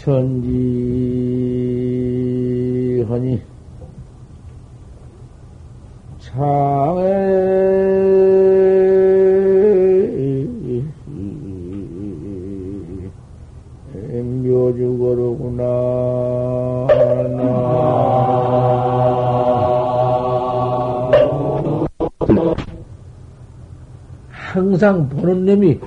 천지하니 장애 묘주거로구나. 항상 보는 놈이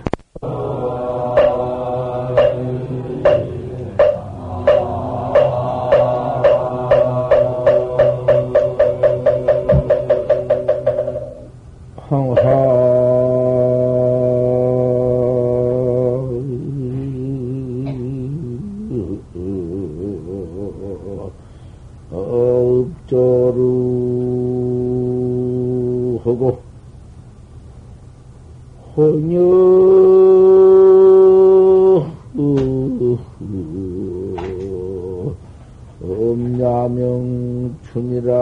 사명춘이라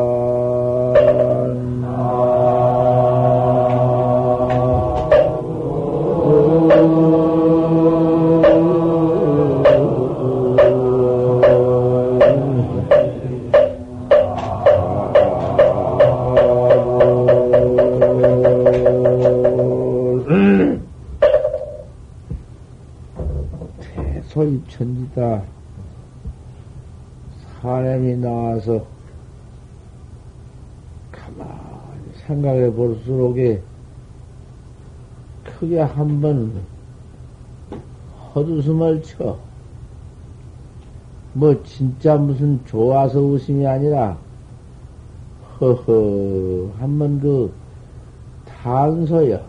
태소입천지다. 한번 헛웃음을 쳐. 뭐 진짜 무슨 좋아서 웃음이 아니라 허허 한번 그 탄소여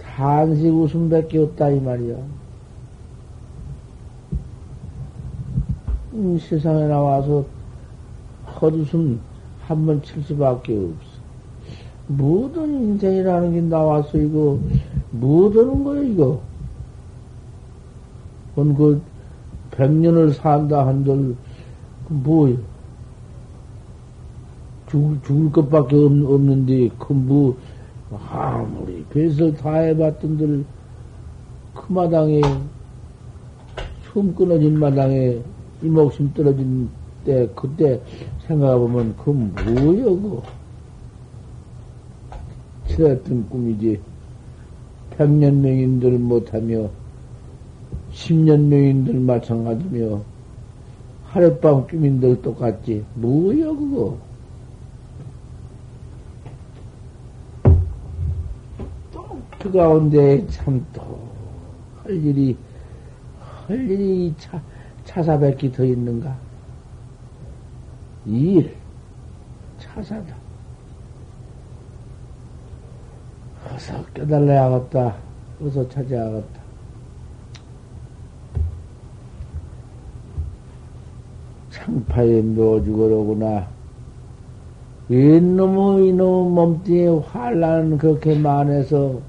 탄식 웃음밖에 없다 이 말이야. 음, 세상에 나와서 헛웃음 한 번 칠 수밖에 없어. 모든 인생이라는 게 나와서 이거 뭐하는 거야 이거? 그건 그 백년을 산다 한들 그 뭐야? 죽을, 죽을 것밖에 없, 없는데 그 뭐 아무리 배설 다 해봤던들 그 마당에 숨 끊어진 마당에 이 목숨 떨어진 때 그때 생각해보면 그 뭐야 그거? 치렀던 꿈이지. 백년 명인들 못하며, 십년 명인들 마찬가지며, 하룻밤 꿈인들 똑같지. 뭐야, 그거? 또그 가운데 참 또, 할 일이, 할 일이 차, 차사백기 더 있는가? 일, 차사다. 어서 깨달아야겠다. 어서 찾아야겠다. 창파의 묘주거로구나. 이놈의 이놈 몸뚱이에 환란 그렇게 많아서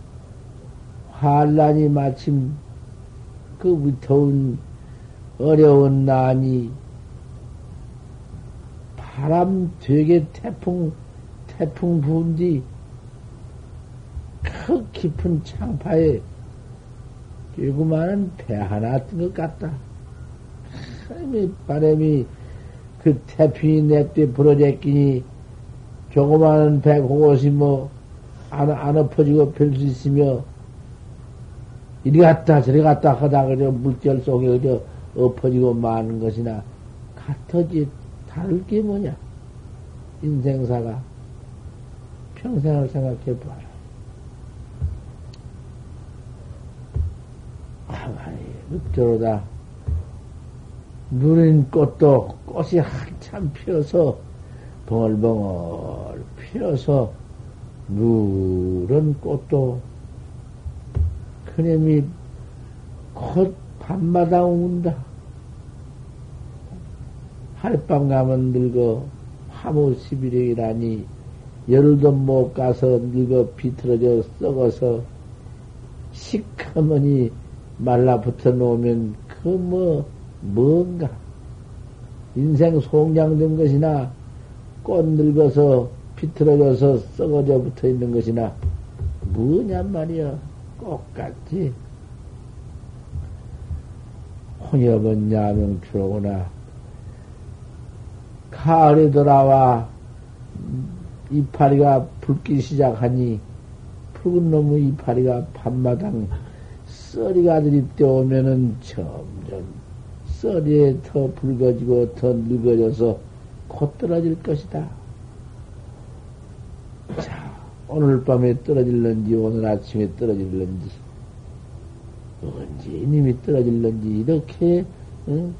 환란이 마침 그 위태운 어려운 난이 바람 되게 태풍 태풍 부은 뒤 그 깊은 창파에 요구만은 배 하나 뜬 것 같다. 바람이, 바람이 그 태풍이 냅대 불어제끼니 조그마한 배 그것이 뭐, 안, 안 엎어지고 펼 수 있으며, 이리 갔다 저리 갔다 하다 그저 물결 속에 그저 엎어지고 마는 것이나 같아지 다를 게 뭐냐? 인생사가 평생을 생각해 봐라. 가만히 읊조로다. 누린 꽃도 꽃이 한참 피어서 벙얼벙얼 피어서 누런 꽃도 그놈이 곧 밤마다 운다. 하룻밤 가면 늙어 화무 시비령이라니 열도 못 가서 늙어 비틀어져 썩어서 시커머니 말라붙어 놓으면 그 뭐 뭔가 인생 송량된 것이나 꽃 늙어서 비틀어져서 썩어져 붙어 있는 것이나 뭐냔 말이야. 똑같지. 혼엽은 야명추로구나. 가을에 돌아와 이파리가 붉기 시작하니 붉은 놈의 이파리가 밤마당 썰이가 들이떼오면은 점점 썰이에 더 붉어지고 더 늙어져서 곧 떨어질 것이다. 자, 오늘 밤에 떨어질런지 오늘 아침에 떨어질런지 언제 이님이 떨어질런지 이렇게 응?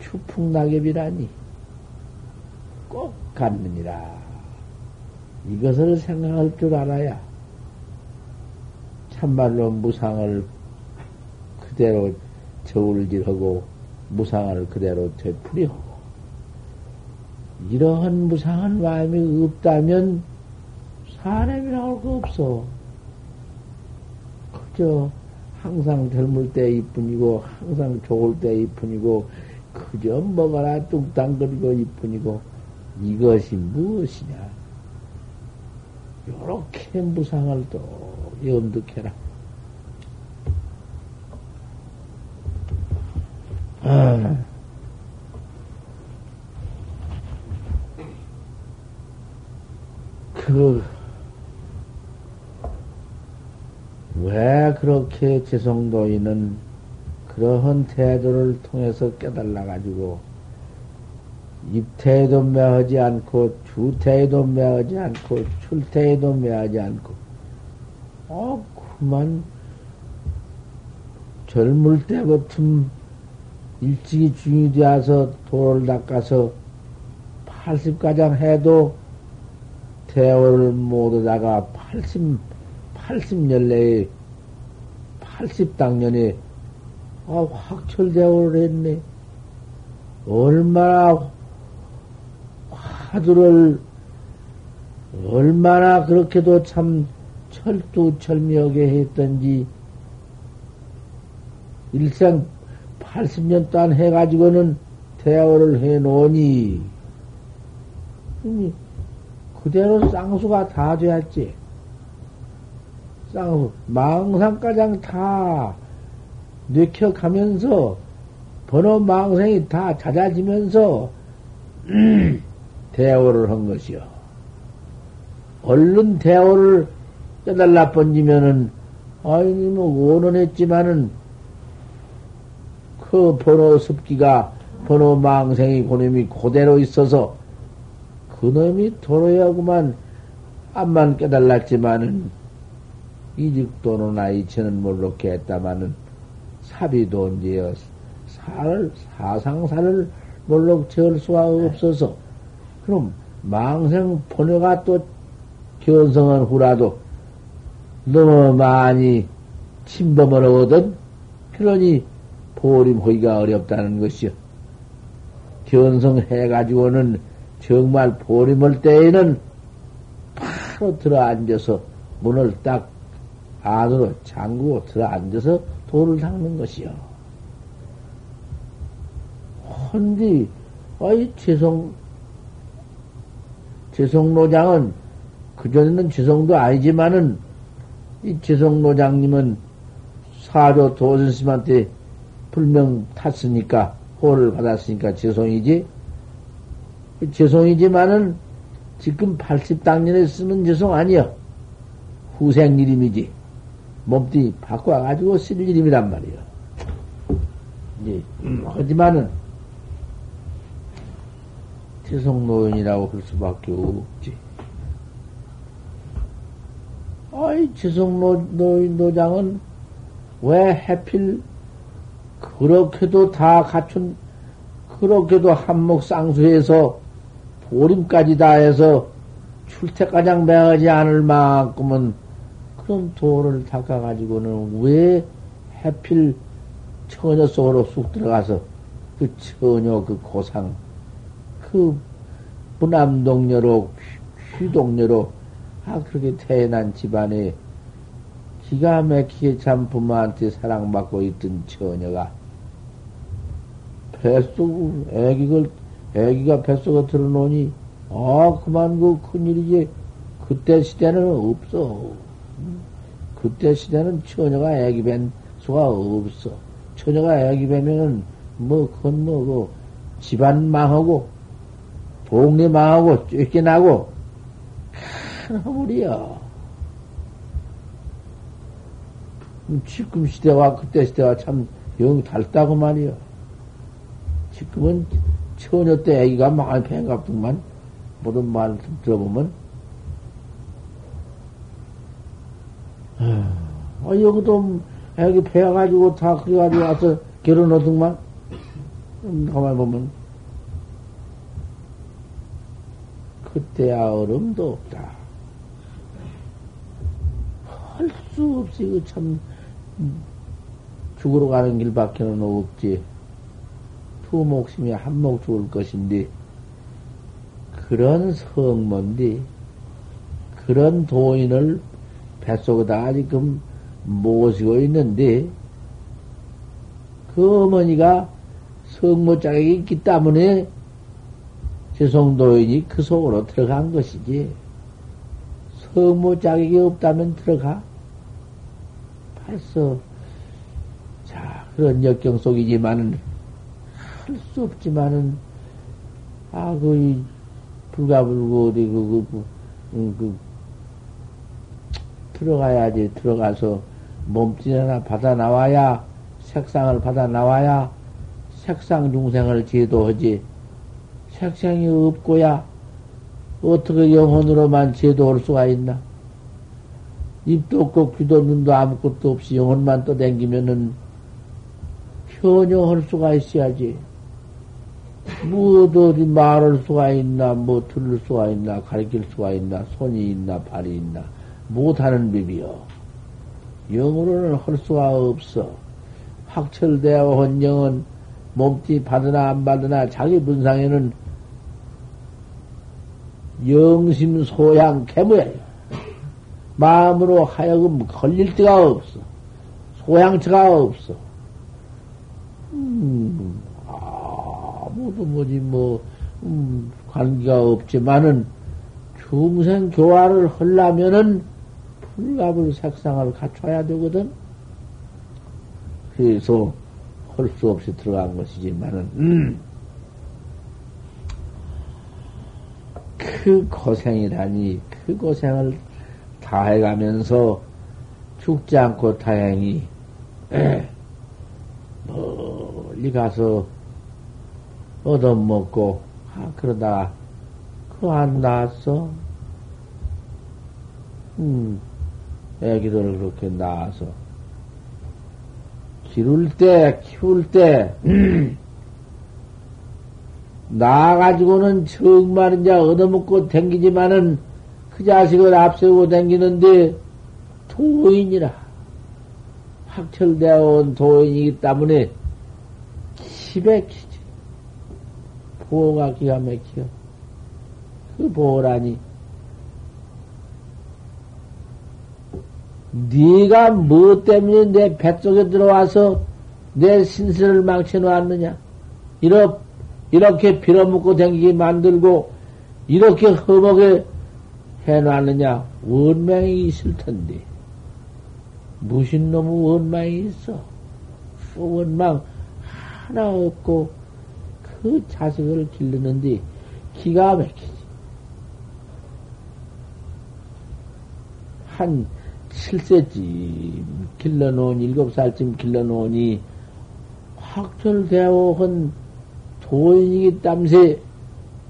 추풍 낙엽이라니 꼭 갖느니라. 이것을 생각할 줄 알아야 참말로 무상을 그대로 저울질하고 무상을 그대로 되풀이하고 이러한 무상한 마음이 없다면 사람이라고 거 없어. 그저 항상 젊을 때 이뿐이고 항상 좋을 때 이뿐이고 그저 먹어라 뚝딱거리고 이뿐이고 이것이 무엇이냐? 요렇게 무상을 또 염득해라. 아. 그, 왜 그렇게 재성도인은 그러한 태도를 통해서 깨달아 가지고 입태에도 매하지 않고 주태에도 매하지 않고 출태에도 매하지 않고 어 그만 젊을 때부터 일찍이 중이 되어서 돌을 닦아서 80가장 해도 대오를 못하다가 80, 80년내에 80당년에 아, 확철대오를 했네. 얼마나 화두를 얼마나 그렇게도 참 철두철미하게 했던지 일생 80년 동안 해가지고는 대화를 해놓으니 그대로 쌍수가 다 되었지. 쌍수 망상가장 다 뇌켜가면서 번호 망상이 다 잦아지면서 대화를 한 것이요. 얼른 대화를 깨달라 번지면은, 아니, 뭐, 원원했지만은, 그 번호 습기가, 번호 망생이 고놈이 그대로 있어서, 그놈이 도로야구만, 암만 깨달았지만은, 이직도는 아이치는 모르게 했다마는, 사비도 언제여, 살, 사상사를 몰록 절 수가 없어서, 그럼 망생 번뇌가 또 견성한 후라도 너무 많이 침범을 하거든? 그러니 보림하기가 어렵다는 것이요. 견성해가지고는 정말 보림할 때에는 바로 들어 앉아서 문을 딱 안으로 잠그고 들어 앉아서 돌을 닦는 것이요. 헌디, 아이, 죄송, 재성노장은 그전에는 재성도 아니지만은 이 재성노장님은 사조 도선스님한테 불명 탔으니까 호를 받았으니까 재성이지. 재성이지만은 지금 80당년에 쓰는 재성 아니여. 후생 이름이지 몸뚱이 바꿔가지고 쓸 이름이란 말이여 이제 하지만은 지성노인이라고 할 수밖에 없지. 아이, 지성노인 노장은 왜 해필 그렇게도 다 갖춘, 그렇게도 한몫 쌍수해서 보림까지 다 해서 출퇴가장 매하지 않을 만큼은 그런 도를 닦아가지고는 왜 해필 처녀 속으로 쑥 들어가서 그 처녀 그 고상 그 부남동녀로 휘동녀로 아 그렇게 태어난 집안에 기가 막히게 참 부모한테 사랑받고 있던 처녀가 뱃속 애기를 애기가 뱃속에 들어놓으니 아 그만 그 큰일이지 그때 시대는 없어 그때 시대는 처녀가 애기 뵌 수가 없어 처녀가 애기 배면은, 뭐, 그건 뭐, 그, 집안 망하고, 동네 망하고, 쫓겨나고, 큰 허물이야. 지금 시대와 그때 시대와 참 영 달다고 말이야. 지금은 처녀 때 애기가 많이 팽갑더만 모든 말 들어보면 아, 여기도 애기 배워가지고 다 그래가지고 와서 결혼하더만 음, 가만 보면 그때야 얼음도 없다. 할 수 없이 그 참 죽으러 가는 길밖에는 없지. 두 목숨이 한 목 죽을 것인데, 그런 성문디, 그런 도인을 뱃속에다 지금 모시고 있는데, 그 어머니가 성모 자격이 있기 때문에 재성도인이 그 속으로 들어간 것이지. 성모 자격이 없다면 들어가? 벌써, 자, 그런 역경 속이지만은, 할 수 없지만은, 아, 그, 이, 불가불고, 어디, 그, 그, 그, 음, 그, 들어가야지. 들어가서 몸짓 하나 받아 나와야, 색상을 받아 나와야, 색상 중생을 제도하지. 색상이 없고야, 어떻게 영혼으로만 제도할 수가 있나? 입도 없고 귀도 눈도 아무것도 없이 영혼만 떠댕기면은 현영할 수가 있어야지. 뭐 어디 말할 수가 있나, 뭐 들을 수가 있나, 가르칠 수가 있나, 손이 있나, 발이 있나, 못하는 법이요. 영으로는 할 수가 없어. 확철되어 헌영은 몸띠 받으나 안 받으나 자기 분상에는 영심 소양 개무예요. 마음으로 하여금 걸릴 데가 없어. 소양처가 없어. 음, 아무도 뭐지, 뭐, 음, 관계가 없지만은, 중생 교화를 하려면은, 불갑을 색상을 갖춰야 되거든? 그래서, 할 수 없이 들어간 것이지만은, 음, 그 고생이라니, 그 고생을 다 해가면서 죽지 않고 다행히 멀리 가서 얻어먹고 아, 그러다가 그안 낳았어. 음, 애기들을 그렇게 낳아서 기를 때, 키울 때, 나가지고는 정말 이제 얻어먹고 댕기지만은 그 자식을 앞세우고 다니는데 도인이라. 확철되어 온 도인이기 때문에 기백히지. 보호가 기가 막혀. 그 보호라니 네가 뭐 때문에 내 뱃속에 들어와서 내 신세를 망쳐놓았느냐 이렇게, 이렇게 빌어먹고 댕기게 만들고 이렇게 허먹에 해놨느냐? 원망이 있을 텐데. 무신 놈의 원망이 있어. 그 원망 하나 없고 그 자식을 기르는데 기가 막히지. 한 7세쯤 길러놓은, 7살쯤 길러놓으니 확철되어 한 도인이기 땀새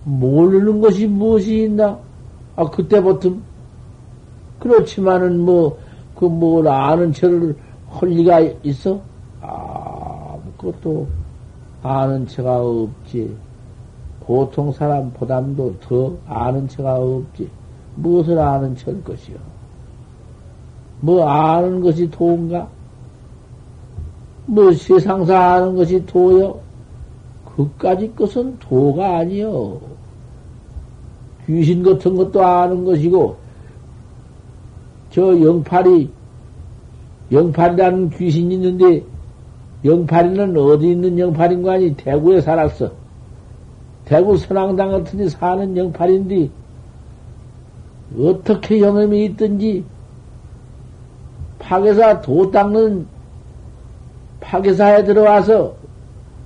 모르는 것이 무엇이 있나? 아, 그때부터, 그렇지만은 뭐, 그 뭘 아는 체를 할 리가 있어? 아무것도 아는 체가 없지. 보통 사람보담도 더 아는 체가 없지. 무엇을 아는 체일 것이요? 뭐 아는 것이 도인가? 뭐 세상사 아는 것이 도요? 그까지 것은 도가 아니요. 귀신 같은 것도 아는 것이고, 저 영팔이, 영팔이라는 귀신이 있는데, 영팔이는 어디 있는 영팔인가 아니 대구에 살았어. 대구 선왕당 같은 데 사는 영팔인데, 어떻게 영험이 있든지, 박에서 도 닦는 파괴사에 들어와서,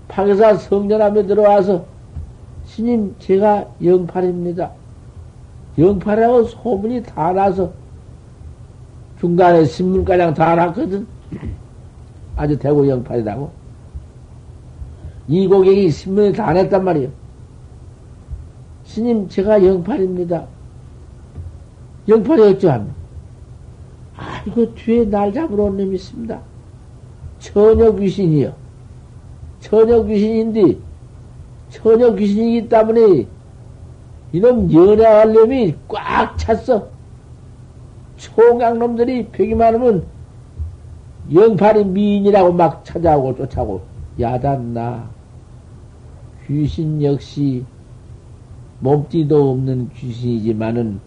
파괴사 성전함에 들어와서, 스님, 제가 영팔입니다. 영팔이라고 소문이 다 나서, 중간에 신문가량 다 났거든. 아주 대구 영팔이라고. 이 고객이 신문에 다 냈단 말이에요. 스님, 제가 영팔입니다. 영팔이 어쩌합니까? 아, 이거 뒤에 날 잡으러 온 놈이 있습니다. 처녀 귀신이요. 처녀 귀신인데, 처녀 귀신이기 때문에 이놈 연애할 놈이 꽉 찼어. 총각놈들이 벽이 많으면 영팔이 미인이라고 막 찾아오고 쫓아오고 야단나. 귀신 역시 몸띠도 없는 귀신이지만은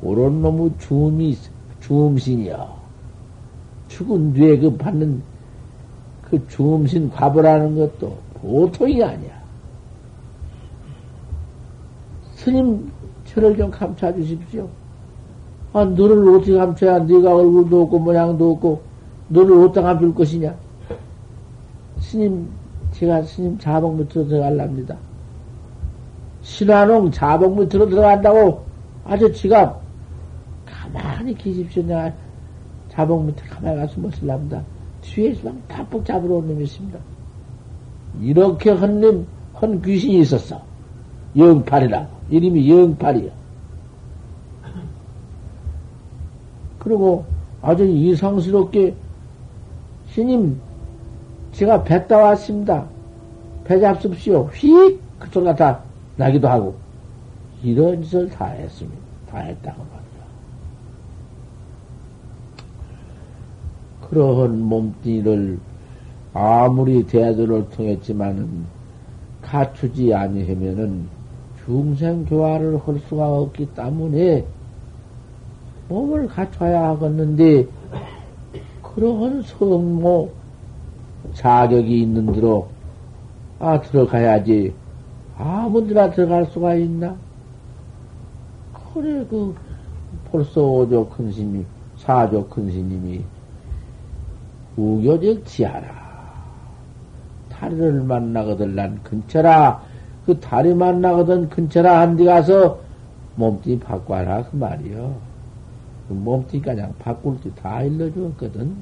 그런 놈의 주음이 주 음신이여. 죽은 뒤에 그 받는 그 주음신 과보라는 것도 보통이 아니야. 스님 저를 좀 감춰 주십시오. 아, 너를 어떻게 감춰야 네가 얼굴도 없고 모양도 없고 너를 어디다 감출 것이냐? 스님, 제가 스님 자복 밑으로 들어갈랍니다. 신화농 자복 밑으로 들어간다고 아주 지가 가만히 계십시오. 내가 자복 밑에 가만히 가서 못 쓸랍니다. 뒤에서 막 팍팍 잡으러 온 놈이 있습니다. 이렇게 헌 놈, 헌 귀신이 있었어. 영팔이라. 이름이 영팔이야. 그리고 아주 이상스럽게 스님, 제가 뱉다 왔습니다. 배 잡습시오. 휙! 그 소리가 다 나기도 하고. 이런 짓을 다 했습니다. 다 했다고 말이야. 그러한 몸뚱이를 아무리 대도를 통했지만은 갖추지 아니하면은 중생 교화를 할 수가 없기 때문에 몸을 갖춰야 하겠는데 그러한 성모 자격이 있는 대로 아 들어가야지 아무데나 들어갈 수가 있나? 그래 그 벌써 오조 큰 스님, 사조 큰 스님이 우교적 지하라. 다리를 만나거든 난 근처라. 그 다리 만나거든 근처라 한데 가서 몸뚱이 바꿔라 그 말이요. 그 몸뚱이 그냥 바꿀 때 다 일러주었거든.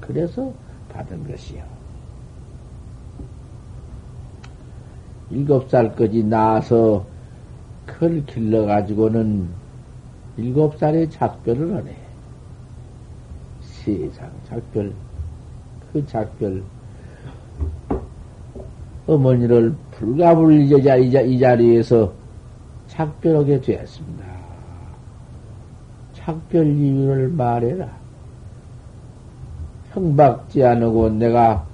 그래서 받은 것이요. 일곱 살까지 나서 클 길러가지고는 일곱 살에 작별을 하네. 세상 작별, 그 작별, 어머니를 불가불 이, 자, 이, 자리에서 작별하게 되었습니다. 작별 이유를 말해라. 형박지 않고 내가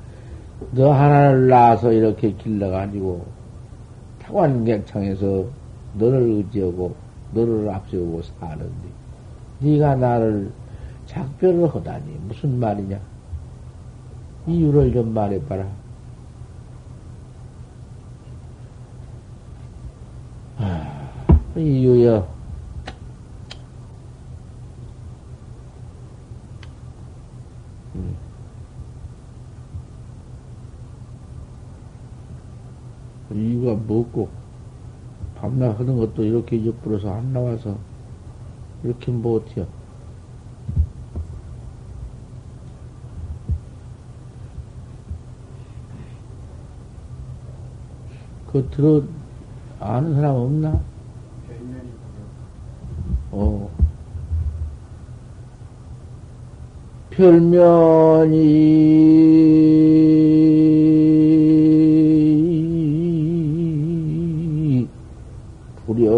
너 하나를 낳아서 이렇게 길러가지고 타관객창에서 너를 의지하고 너를 앞세우고 사는데 네가 나를 작별을 하다니 무슨 말이냐? 이유를 좀 말해봐라. 아, 이유여. 음. 이유가 뭐고, 밤낮 하는 것도 이렇게 옆으로서 안 나와서, 이렇게 못해요. 그 들어 아는 사람 없나? 어. 별면이 불여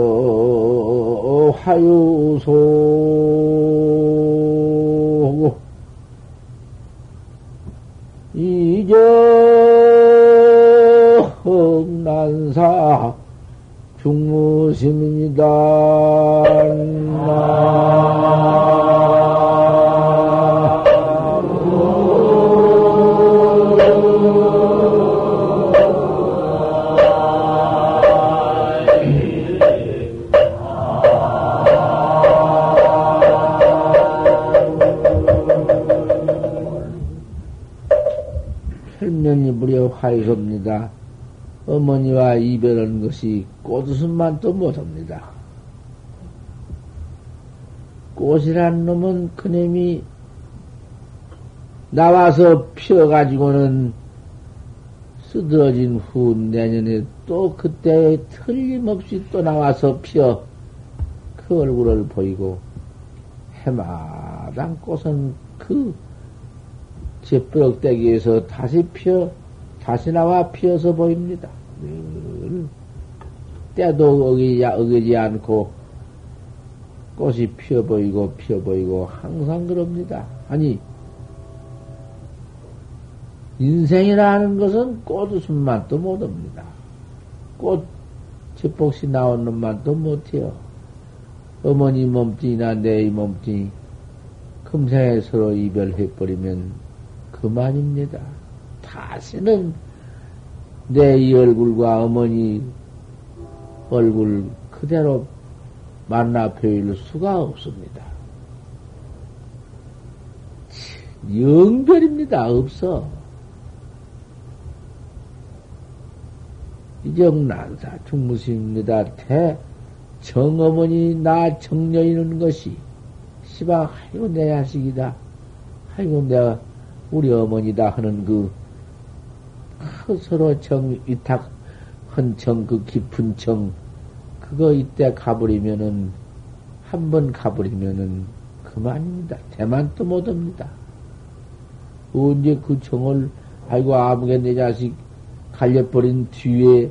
화유소 이제 산사 중무심이다. 설명이 무려 화이겁니다. 어머니와 이별한 것이 꽃웃음만 또 못합니다. 꽃이란 놈은 그놈이 나와서 피어가지고는 쓰러진 후 내년에 또 그때 틀림없이 또 나와서 피어 그 얼굴을 보이고 해마당 꽃은 그 제뼈럭대기에서 다시 피어 다시 나와 피어서 보입니다. 때도 어기지, 어기지 않고 꽃이 피어 보이고 피어 보이고 항상 그럽니다. 아니 인생이라는 것은 꽃웃음만 또 못합니다. 꽃 제복시 나온 놈만 또 못해요. 어머니 몸뚱이나 내 몸뚱이 금생에 서로 이별해버리면 그만입니다. 다시는 내 이 얼굴과 어머니 얼굴 그대로 만나 뵈일 수가 없습니다. 영별입니다. 없어. 이정난사 중무심입니다. 태 정어머니 나 정녀이는 것이 시방 아이고 내 자식이다. 아이고 내가 우리 어머니다 하는 그, 그 서로 정 위탁 헌청 그 깊은 정 그거 이때 가버리면은 한 번 가버리면은 그만입니다. 대만도 못합니다. 언제 그 정을 아이고 아무개 내 자식 갈려버린 뒤에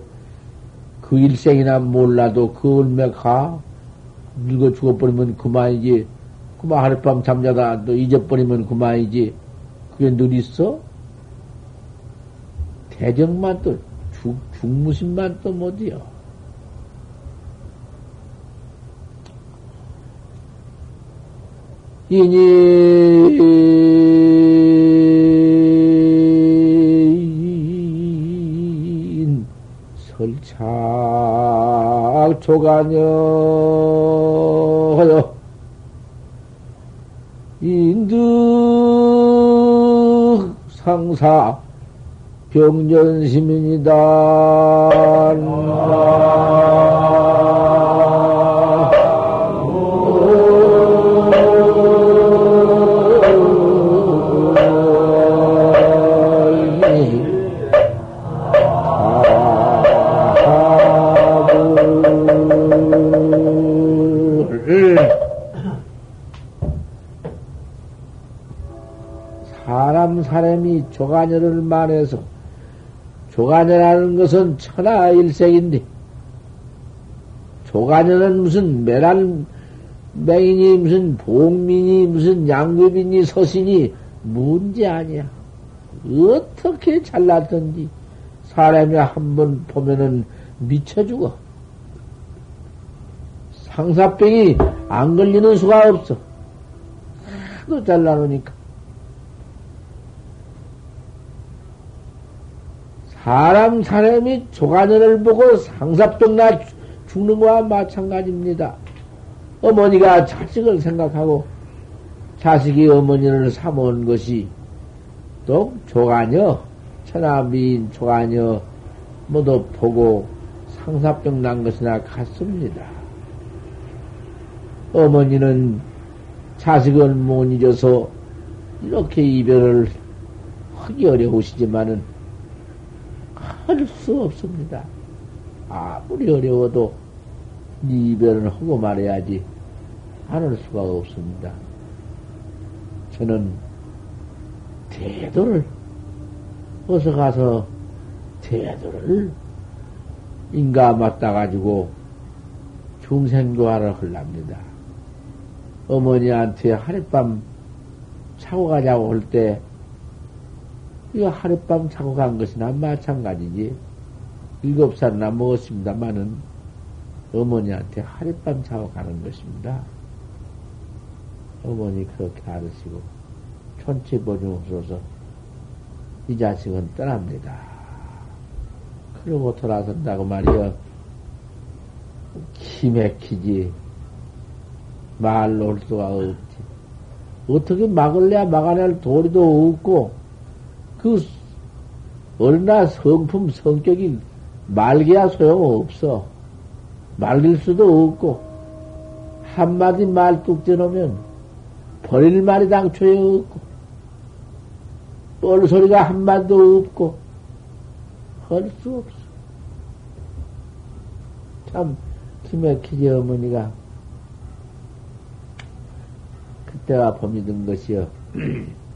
그 일생이나 몰라도 그 얼마 가 늙어 죽어버리면 그만이지 그만 하룻밤 잠자다 또 잊어버리면 그만이지 그게 늘 있어? 대정만 또 죽, 죽무심만 또 못이요. 이니 설착 조가녀 인득 상사 병전시민이다. 사람이 조가녀를 말해서 조가녀라는 것은 천하일색인데 조가녀는 무슨 메란 맹인이 무슨 봉민이 무슨 양귀빈이 서신이 문제 아니야. 어떻게 잘났던지 사람이 한 번 보면은 미쳐 죽어. 상사병이 안 걸리는 수가 없어. 하도 잘나놓으니까. 사람 사람이 조가녀를 보고 상사병 나 죽는 거와 마찬가지입니다. 어머니가 자식을 생각하고 자식이 어머니를 삼은 것이 또 조가녀, 천하미인 조가녀 모두 보고 상사병 난 것이나 같습니다. 어머니는 자식을 못 잊어서 이렇게 이별을 하기 어려우시지만은 할수 없습니다. 아무리 어려워도 이별을 하고 말해야지 안 할 수가 없습니다. 저는 대도를 어서 가서 대도를 인가 맞다 가지고 중생교화를 하랍니다. 어머니한테 하룻밤 차고 가자고 할 때 이거 하룻밤 자고 간 것이나 마찬가지지. 일곱 살이나 먹었습니다만은 어머니한테 하룻밤 자고 가는 것입니다. 어머니 그렇게 알으시고 촌치 보증없어서 이 자식은 떠납니다. 그러고 돌아선다고 말이여 기맥히지 말로 올 수가 없지. 어떻게 막을래야 막아낼 도리도 없고 그 어느나 성품 성격이 말기야 소용없어. 말릴 수도 없고, 한마디 말뚝 떼놓으면 버릴 말이 당초에 없고, 뻘 소리가 한마디도 없고, 할 수 없어. 참, 기맥히지, 어머니가. 그때가 봄이 든 것이여.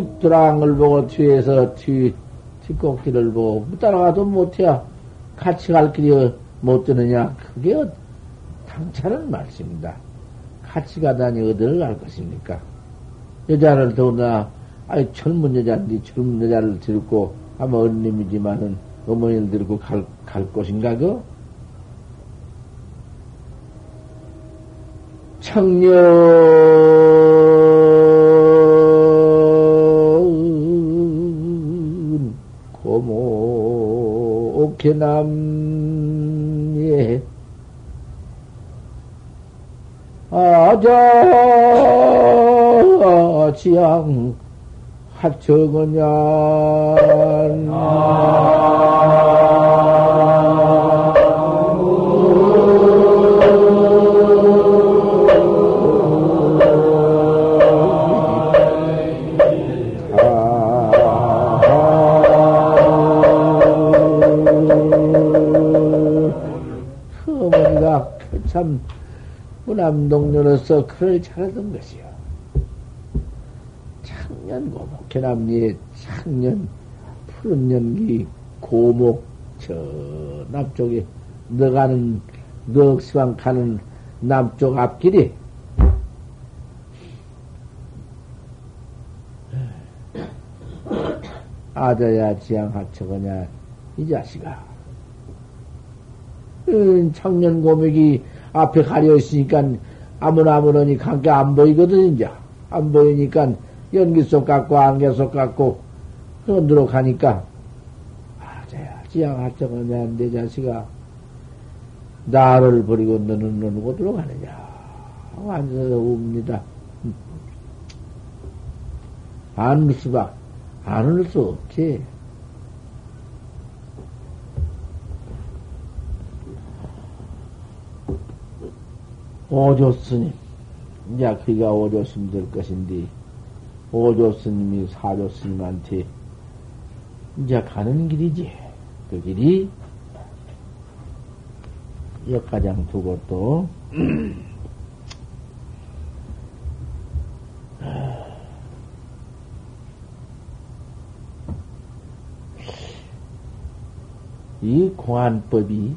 걸 보고 뒤에서 뒤, 뒷꼭지를 보고 따라가도 못해. 같이 갈 길이 못 되느냐. 그게 당차는 말씀입니다. 같이 가다니 어디를 갈 것입니까? 여자를 더구나, 아니, 젊은 여자인데 젊은 여자를 들고, 아마 어린님이지만은 어머니를 들고 갈, 갈 곳인가, 그? 청년, 옥해남예, 아자, 지양, 합쳐거냐, 참 무남동녀로서 그를 잘하던 것이요. 창년 고목해남리의 창년 푸른 연기 고목 저 남쪽에 너가는 넉시방 가는 남쪽 앞길이 아자야 지양하처거냐 이 자식아 청년 고맥이 앞에 가려 있으니까 아무나 아무러니 관계 안 보이거든, 이제. 안 보이니까 연기 속 같고 안개 속 같고 흔들어 가니까. 아자야 지양하자마냐 내 자식아. 나를 버리고 너는 너는 어디로 가느냐. 완전히 웁니다. 안을 수가 안을 수 없지 오조 스님. 이제 그가 오조 스님 될 것인데, 오조 스님이 사조 스님한테 이제 가는 길이지. 그 길이 역가장 두고 또, 이 공안법이,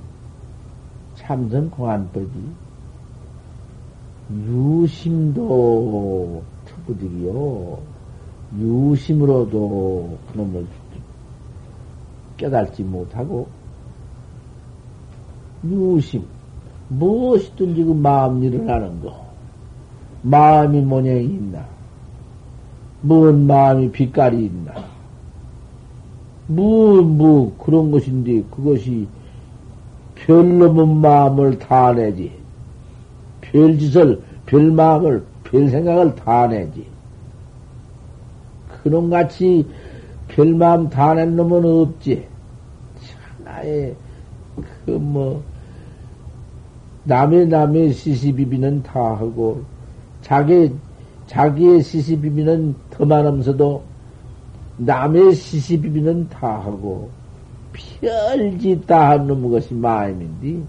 참선 공안법이 유심도 특부득이요. 유심으로도 그놈을 깨달지 못하고, 유심, 무엇이든지 그 마음 일어나는 거, 마음이 모양이 있나, 뭔 마음이 빛깔이 있나, 뭐, 뭐, 그런 것인데, 그것이 별놈은 마음을 다 내지. 별짓을, 별마음을, 별생각을 다 내지. 그놈같이 별마음 다 낸 놈은 없지. 나의, 그 뭐, 남의 남의 시시비비는 다 하고, 자기, 자기의 시시비비는 더 많으면서도, 남의 시시비비는 다 하고, 별짓 다 하는 것이 마음인데,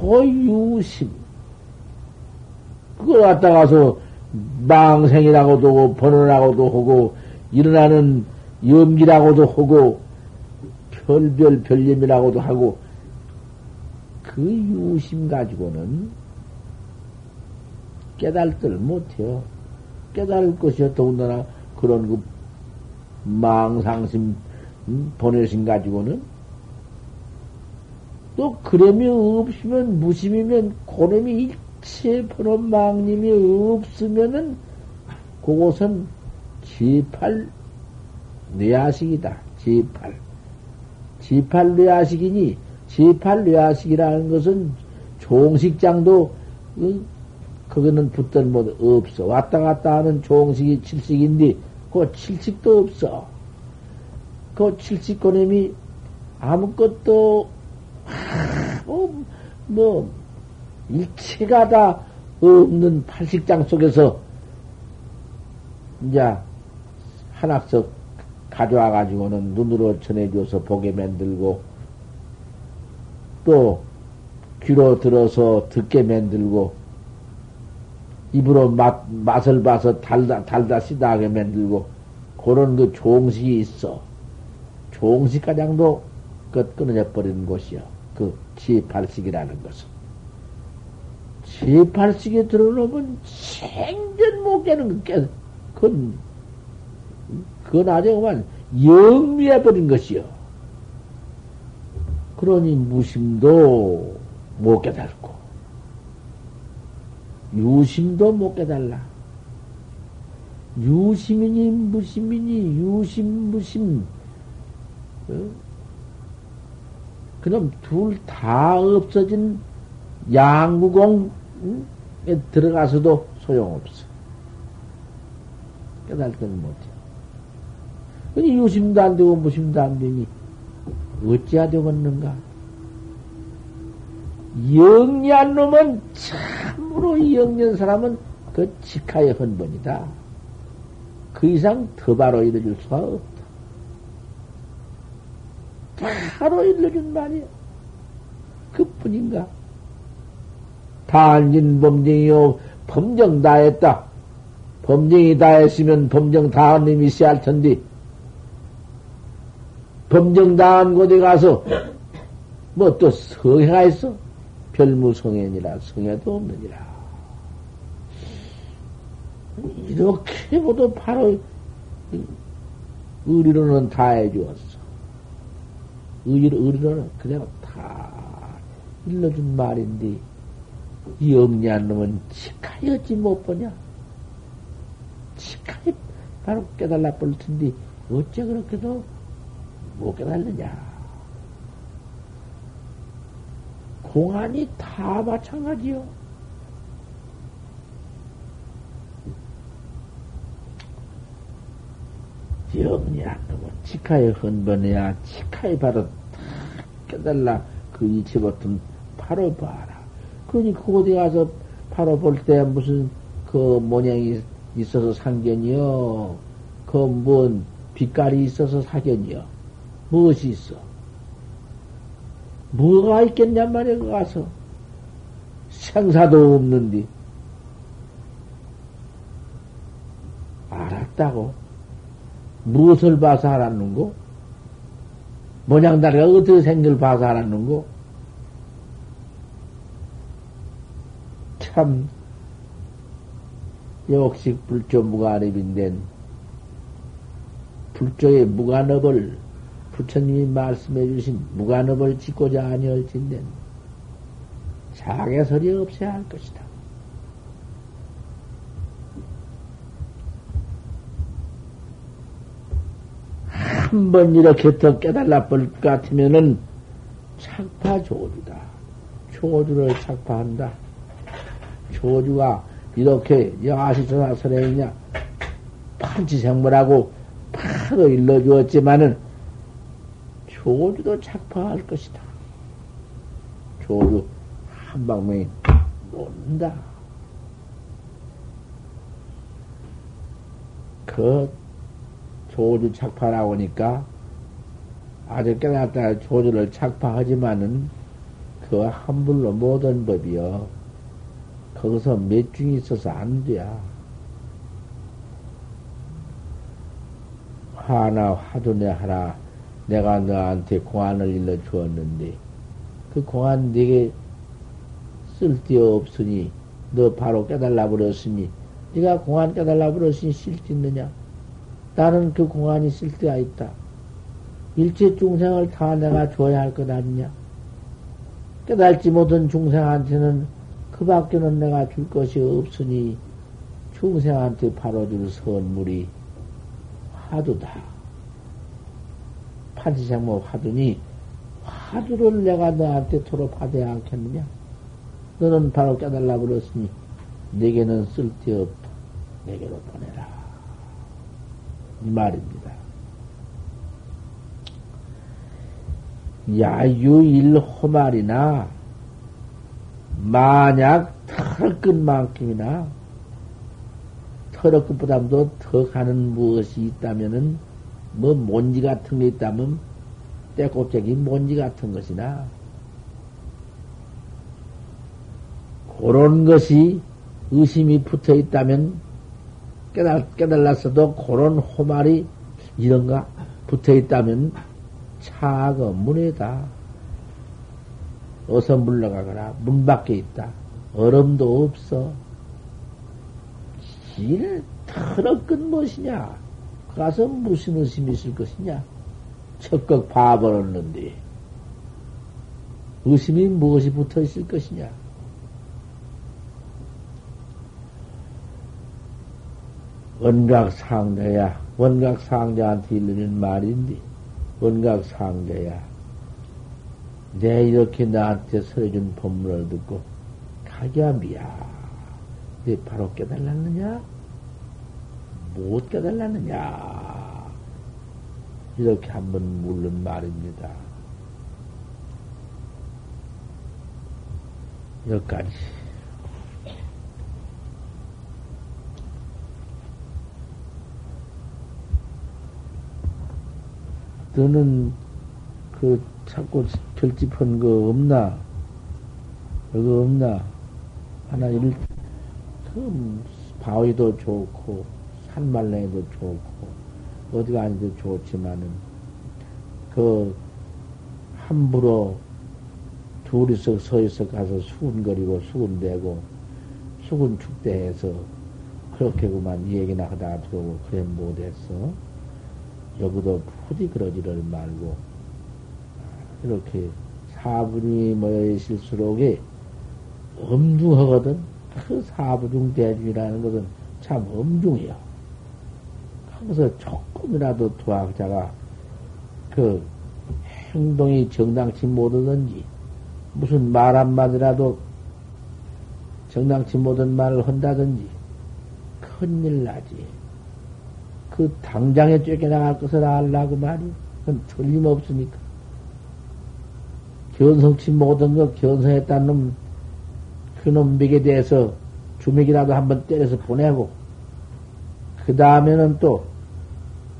고유심. 그걸 갖다 가서 망생이라고도 하고, 번호라고도 하고, 일어나는 염기라고도 하고, 별별 별념이라고도 하고, 그 유심 가지고는 깨달들 못해요. 깨달을 것이요. 더군다나 그런 그 망상심, 음, 보내심 가지고는 또 그럼이 없으면 무심이면 고놈이 일체 번호 망님이 없으면은 그곳은 지팔 뇌아식이다. 지팔. 지팔 뇌아식이니 지팔 뇌아식이라는 것은 종식장도 그, 거기는 붙던 뭐 없어. 왔다 갔다 하는 종식이 칠식인데 그 칠칙도 없어. 그 칠칙고님이 아무것도, 뭐, 뭐, 일체가 다 없는 팔식장 속에서, 이제, 한학석 가져와 가지고는 눈으로 전해줘서 보게 만들고, 또, 귀로 들어서 듣게 만들고, 입으로 맛, 맛을 봐서 달다, 달다 시다하게 만들고, 그런 그 종식이 있어. 종식 가장도 끝 끊어져 버리는 곳이요. 그 지팔식이라는 것은. 지팔식에 들어놓으면 생전 못 깨는 게, 그건, 그건 아주 그만 영미해 버린 것이요. 그러니 무심도 못 깨달고, 유심도 못 깨달라. 유심이니 무심이니 유심 무심 어? 그럼 둘 다 없어진 양구공에 들어가서도 소용없어. 깨달지는 못해. 그니 유심도 안 되고 무심도 안 되니 어찌해야 되겠는가? 영리한 놈은 참으로 영리한 사람은 그 직하의 헌번이다. 그 이상 더 바로 이뤄줄 수가 없다. 바로 일러준 말이야. 그 뿐인가? 단진 범정이요, 범정 다 했다. 범정이 다 했으면 범정 다한 놈이 있어야 할 텐데, 범정 다한 곳에 가서, 뭐 또 성해가 있어? 별무성애니라 성애도 없느니라. 이렇게 모두 바로 의리로는 다 해주었어. 의리로, 의리로는 그대로 다 일러준 말인데, 이 영리한 놈은 어찌 못 보냐? 치카이 바로 깨달라 볼 텐데, 어째 그렇게도 못 깨달느냐? 공안이 다 마찬가지요. 영리한 놈은 치카에 헌번해야 치카에 바로 다 깨달라 그 이치 버튼 바로 봐라. 그러니 그곳에 가서 바로 볼 때 무슨 그 모양이 있어서 상견이요. 그 뭔 빛깔이 있어서 사견이요. 무엇이 있어? 뭐가 있겠냔 말이야, 그 가서. 생사도 없는데. 알았다고. 무엇을 봐서 알았는고? 모양 다리가 어떻게 생길 봐서 알았는고? 참, 역시 불조 무관업인데, 불조의 무관업을 부처님이 말씀해 주신 무관업을 짓고자 아니할진된 자개설이 없어야 할 것이다. 한 번 이렇게 더 깨달아 볼 것 같으면은 착파 조주다. 조주를 착파한다. 조주가 이렇게 여하시전하설에 있냐 판치생물하고 바로 일러주었지만은 조주도 착파할 것이다. 조주 한 방면이 논다. 그 조주 착파 나오니까 아주 깨닫다 조주를 착파하지만은 그 함불로 모든 법이요. 거기서 몇 중이 있어서 안 돼야. 화나 화두내 하라 내가 너한테 공안을 일러 주었는데 그 공안 네게 쓸데없으니 너 바로 깨달라 버렸으니 네가 공안 깨달라 버렸으니 쓸데있느냐 나는 그 공안이 쓸데가 있다 일체 중생을 다 내가 줘야 할 것 아니냐 깨달지 못한 중생한테는 그 밖에는 내가 줄 것이 없으니 중생한테 바로 줄 선물이 화두다. 판치생모 화두니 화두를 내가 너한테 토로 받아야 않겠느냐? 너는 바로 깨달라 그랬으니 내게는 쓸데없다. 내게로 보내라. 이 말입니다. 야유일 호말이나 만약 털끝 만큼이나 털끝보다도 더 가는 무엇이 있다면은 뭐 먼지 같은 게 있다면 때꼽쟁이 먼지 같은 것이나 그런 것이 의심이 붙어 있다면 깨달, 깨달았어도 그런 호말이 이런가 붙어 있다면 차가 문에다 어서 물러가거라 문 밖에 있다. 얼음도 없어. 길 털어끈 무엇이냐? 가서 무슨 의심이 있을 것이냐? 적극 봐버렸는데 의심이 무엇이 붙어 있을 것이냐 원각상자야. 원각상자한테 일르는 말인데 원각상자야. 내 이렇게 나한테 설해준 법문을 듣고 가겸이야. 내 바로 깨달았느냐? 못 깨달았느냐? 이렇게 한번 묻는 말입니다. 여기까지. 너는 그 자꾸 결집한 거 없나? 그거 없나? 하나 일, 그 바위도 좋고, 산말랭이도 좋고, 어디가 아니도 좋지만은, 그, 함부로 둘이서 서있어 가서 수군거리고 수군대고, 수군 축대해서, 그렇게 그만 얘기나 하다가 들어오고, 그래 못했어. 여기도 부디 그러지를 말고, 이렇게 사분이 모여 있을수록에 엄중하거든. 그 사부중 대중이라는 것은 참 엄중해요. 거기서 조금이라도 도학자가 그 행동이 정당치 못하든지 무슨 말 한마디라도 정당치 못한 말을 한다든지 큰일 나지. 그 당장에 쫓겨나갈 것을 알라고 말이 그건 틀림없으니까. 견성치 못한 거 견성했다는 놈, 그 놈에게 대해서 주맥이라도 한번 때려서 보내고, 그 다음에는 또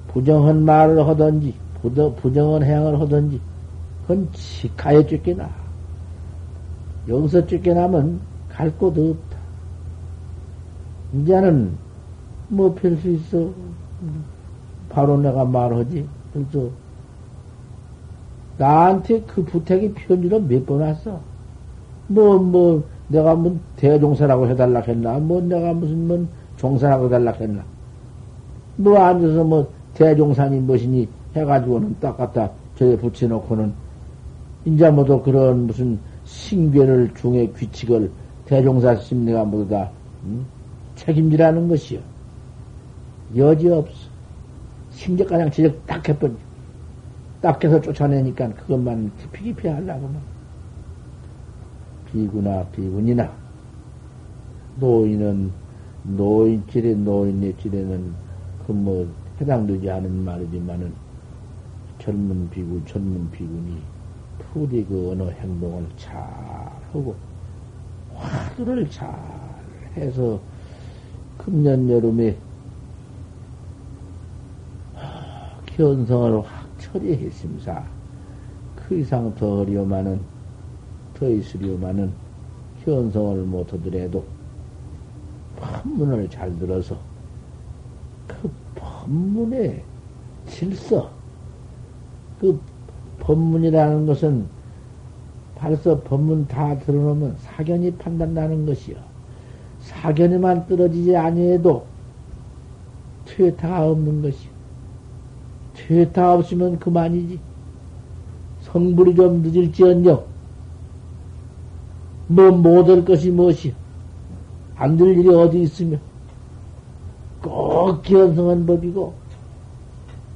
부정한 말을 하든지, 부정한 행을 하든지, 그건 치카에 쫓겨나. 여기서 쫓겨나면 갈곳 없다. 이제는 뭐별수 있어. 바로 내가 말하지. 그래서 나한테 그 부탁이 편지로 몇 번 왔어. 뭐, 뭐, 내가 뭐 대종사라고 해달라 했나? 뭐 내가 무슨 뭐 종사라고 해달라 했나? 뭐 앉아서 뭐 대종사니 무엇이니 해가지고는 딱 갖다 저에 붙여놓고는 인자 모두 그런 무슨 신괴를 중에 규칙을 대종사 심리가 모두 다 음? 책임지라는 것이요. 여지 없어. 심적가장 지적 딱 해버려. 딱 해서 쫓아내니까 그것만 깊이 깊이 하려고만. 비구나 비군이나 노인은 노인질에 노인의 질에는 그 뭐 해당되지 않은 말이지만은 젊은 비구 젊은 비군이 푸디 그 어느 행동을 잘 하고 화두를 잘 해서 금년 여름에 현성을 확 처리했습니다. 그 이상 더 어려우면은 더 있으려면은 현성을 못하더라도 판문을 잘 들어서 그 법문의 질서, 그 법문이라는 것은 벌써 법문 다 들어놓으면 사견이 판단나는 것이요. 사견에만 떨어지지 아니해도 퇴타가 없는 것이요. 퇴타 없으면 그만이지. 성불이 좀 늦을지언정, 뭐, 못할 것이 무엇이요? 안될 일이 어디 있으며, 꼭 견성한 법이고,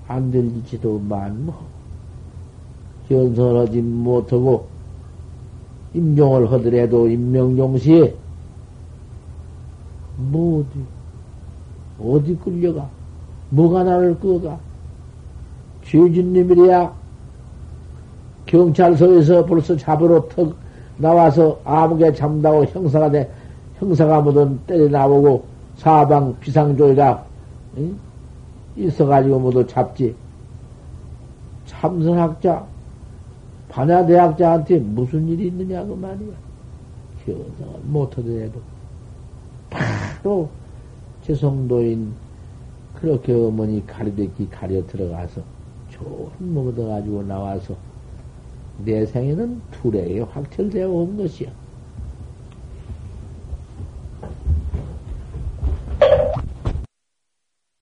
안 될 일지도 만무. 견성을 하지 못하고, 임종을 하더라도 임명용시에, 뭐 어디, 어디 끌려가? 뭐가 나를 끄가? 죄진님이래야 경찰서에서 벌써 잡으러 턱 나와서 아무개 잠다고 형사가 돼, 형사가 뭐든 때려 나오고 사방 비상조이라 응? 있어가지고 모두 잡지. 참선학자, 반야대학자한테 무슨 일이 있느냐, 그 말이야. 견성을 못하더라도. 바로 제성도인 그렇게 어머니 가리대기 가려 들어가서 좋은 먹어가지고 나와서 내 생에는 투례에 확철되어 온 것이야.